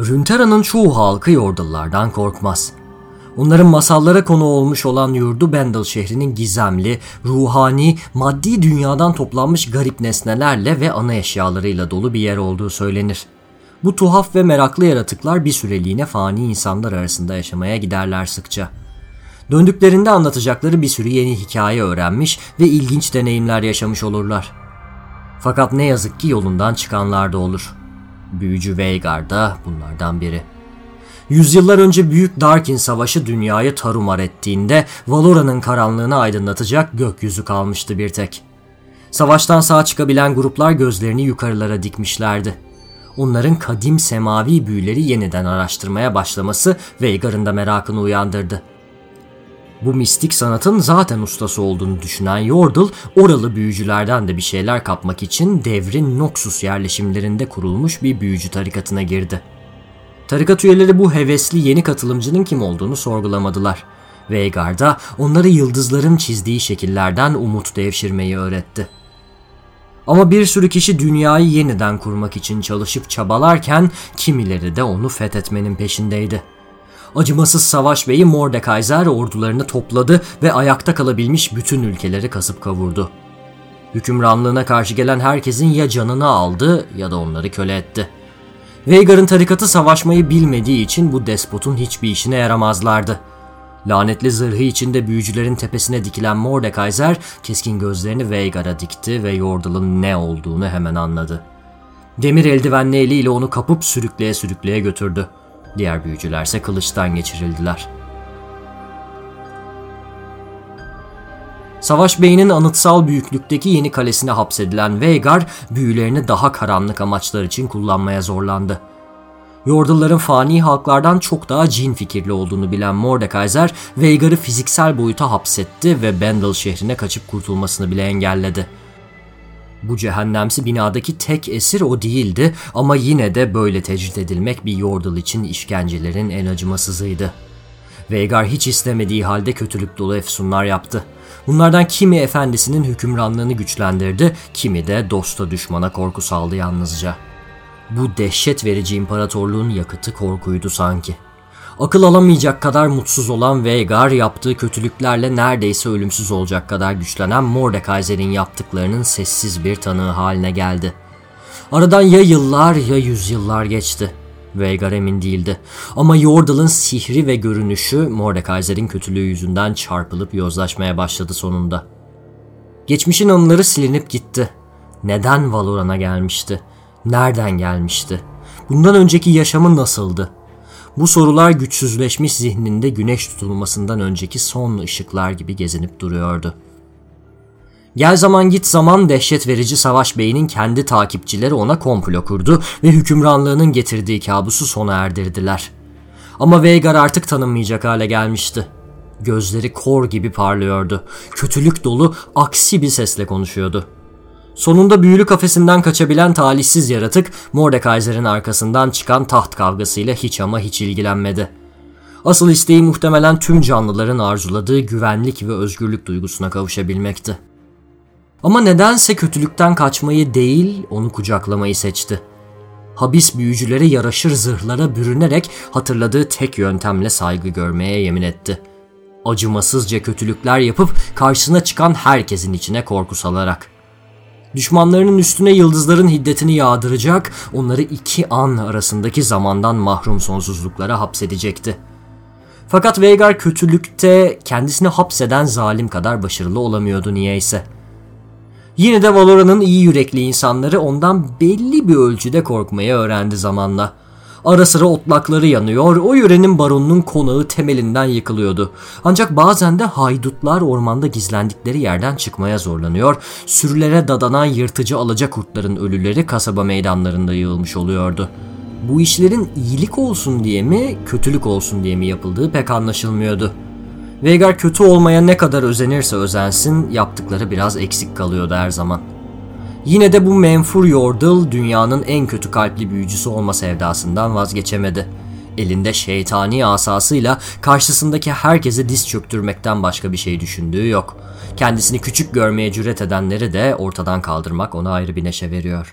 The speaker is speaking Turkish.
Rüntera'nın çoğu halkı Yordle'lardan korkmaz. Onların masallara konu olmuş olan yurdu Bendel şehrinin gizemli, ruhani, maddi dünyadan toplanmış garip nesnelerle ve ana eşyalarıyla dolu bir yer olduğu söylenir. Bu tuhaf ve meraklı yaratıklar bir süreliğine fani insanlar arasında yaşamaya giderler sıkça. Döndüklerinde anlatacakları bir sürü yeni hikaye öğrenmiş ve ilginç deneyimler yaşamış olurlar. Fakat ne yazık ki yolundan çıkanlar da olur. Büyücü Veigar da bunlardan biri. Yüzyıllar önce Büyük Darkin Savaşı dünyayı tarumar ettiğinde Valora'nın karanlığını aydınlatacak gökyüzü kalmıştı bir tek. Savaştan sağ çıkabilen gruplar gözlerini yukarılara dikmişlerdi. Onların kadim semavi büyüleri yeniden araştırmaya başlaması Veigar'ın da merakını uyandırdı. Bu mistik sanatın zaten ustası olduğunu düşünen Yordle, oralı büyücülerden de bir şeyler kapmak için devrin Noxus yerleşimlerinde kurulmuş bir büyücü tarikatına girdi. Tarikat üyeleri bu hevesli yeni katılımcının kim olduğunu sorgulamadılar. Veigar da onları yıldızların çizdiği şekillerden umut devşirmeyi öğretti. Ama bir sürü kişi dünyayı yeniden kurmak için çalışıp çabalarken kimileri de onu fethetmenin peşindeydi. Acımasız savaş beyi Mordekaiser ordularını topladı ve ayakta kalabilmiş bütün ülkeleri kasıp kavurdu. Hükümranlığına karşı gelen herkesin ya canını aldı ya da onları köle etti. Veigar'ın tarikatı savaşmayı bilmediği için bu despotun hiçbir işine yaramazlardı. Lanetli zırhı içinde büyücülerin tepesine dikilen Mordekaiser keskin gözlerini Veigar'a dikti ve Yordle'ın ne olduğunu hemen anladı. Demir eldivenli eliyle onu kapıp sürükleye sürükleye götürdü. Diğer büyücülerse kılıçtan geçirildiler. Savaş Bey'inin anıtsal büyüklükteki yeni kalesine hapsedilen Veigar, büyülerini daha karanlık amaçlar için kullanmaya zorlandı. Yordle'ların fani halklardan çok daha cin fikirli olduğunu bilen Mordekaiser, Veigar'ı fiziksel boyuta hapsetti ve Bendel şehrine kaçıp kurtulmasını bile engelledi. Bu cehennemsi binadaki tek esir o değildi ama yine de böyle tecrit edilmek bir Yordle için işkencelerin en acımasızıydı. Veigar hiç istemediği halde kötülük dolu efsunlar yaptı. Bunlardan kimi efendisinin hükümranlığını güçlendirdi, kimi de dosta düşmana korku saldı yalnızca. Bu dehşet verici imparatorluğun yakıtı korkuydu sanki. Akıl alamayacak kadar mutsuz olan Veigar yaptığı kötülüklerle neredeyse ölümsüz olacak kadar güçlenen Mordekaiser'in yaptıklarının sessiz bir tanığı haline geldi. Aradan ya yıllar ya yüzyıllar geçti. Veigar emin değildi. Ama Yordle'ın sihri ve görünüşü Mordekaiser'in kötülüğü yüzünden çarpılıp yozlaşmaya başladı sonunda. Geçmişin anıları silinip gitti. Neden Valoran'a gelmişti? Nereden gelmişti? Bundan önceki yaşamı nasıldı? Bu sorular güçsüzleşmiş zihninde güneş tutulmasından önceki son ışıklar gibi gezinip duruyordu. Gel zaman git zaman dehşet verici Savaş Bey'in kendi takipçileri ona komplo kurdu ve hükümranlığının getirdiği kabusu sona erdirdiler. Ama Veigar artık tanınmayacak hale gelmişti. Gözleri kor gibi parlıyordu. Kötülük dolu aksi bir sesle konuşuyordu. Sonunda büyülü kafesinden kaçabilen talihsiz yaratık Mordekaiser'in arkasından çıkan taht kavgasıyla hiç ama hiç ilgilenmedi. Asıl isteği muhtemelen tüm canlıların arzuladığı güvenlik ve özgürlük duygusuna kavuşabilmekti. Ama nedense kötülükten kaçmayı değil, onu kucaklamayı seçti. Habis büyücülere yaraşır zırhlara bürünerek hatırladığı tek yöntemle saygı görmeye yemin etti. Acımasızca kötülükler yapıp karşısına çıkan herkesin içine korku salarak. Düşmanlarının üstüne yıldızların hiddetini yağdıracak, onları iki an arasındaki zamandan mahrum sonsuzluklara hapsedecekti. Fakat Veigar kötülükte kendisini hapseden zalim kadar başarılı olamıyordu niyeyse.'' Yine de Valora'nın iyi yürekli insanları ondan belli bir ölçüde korkmayı öğrendi zamanla. Ara sıra otlakları yanıyor, o yörenin baronunun konağı temelinden yıkılıyordu. Ancak bazen de haydutlar ormanda gizlendikleri yerden çıkmaya zorlanıyor, sürülere dadanan yırtıcı alaca kurtların ölüleri kasaba meydanlarında yığılmış oluyordu. Bu işlerin iyilik olsun diye mi, kötülük olsun diye mi yapıldığı pek anlaşılmıyordu. Veigar kötü olmaya ne kadar özenirse özensin yaptıkları biraz eksik kalıyordu her zaman. Yine de bu menfur Yordle dünyanın en kötü kalpli büyücüsü olma sevdasından vazgeçemedi. Elinde şeytani asasıyla karşısındaki herkese diz çöktürmekten başka bir şey düşündüğü yok. Kendisini küçük görmeye cüret edenleri de ortadan kaldırmak ona ayrı bir neşe veriyor.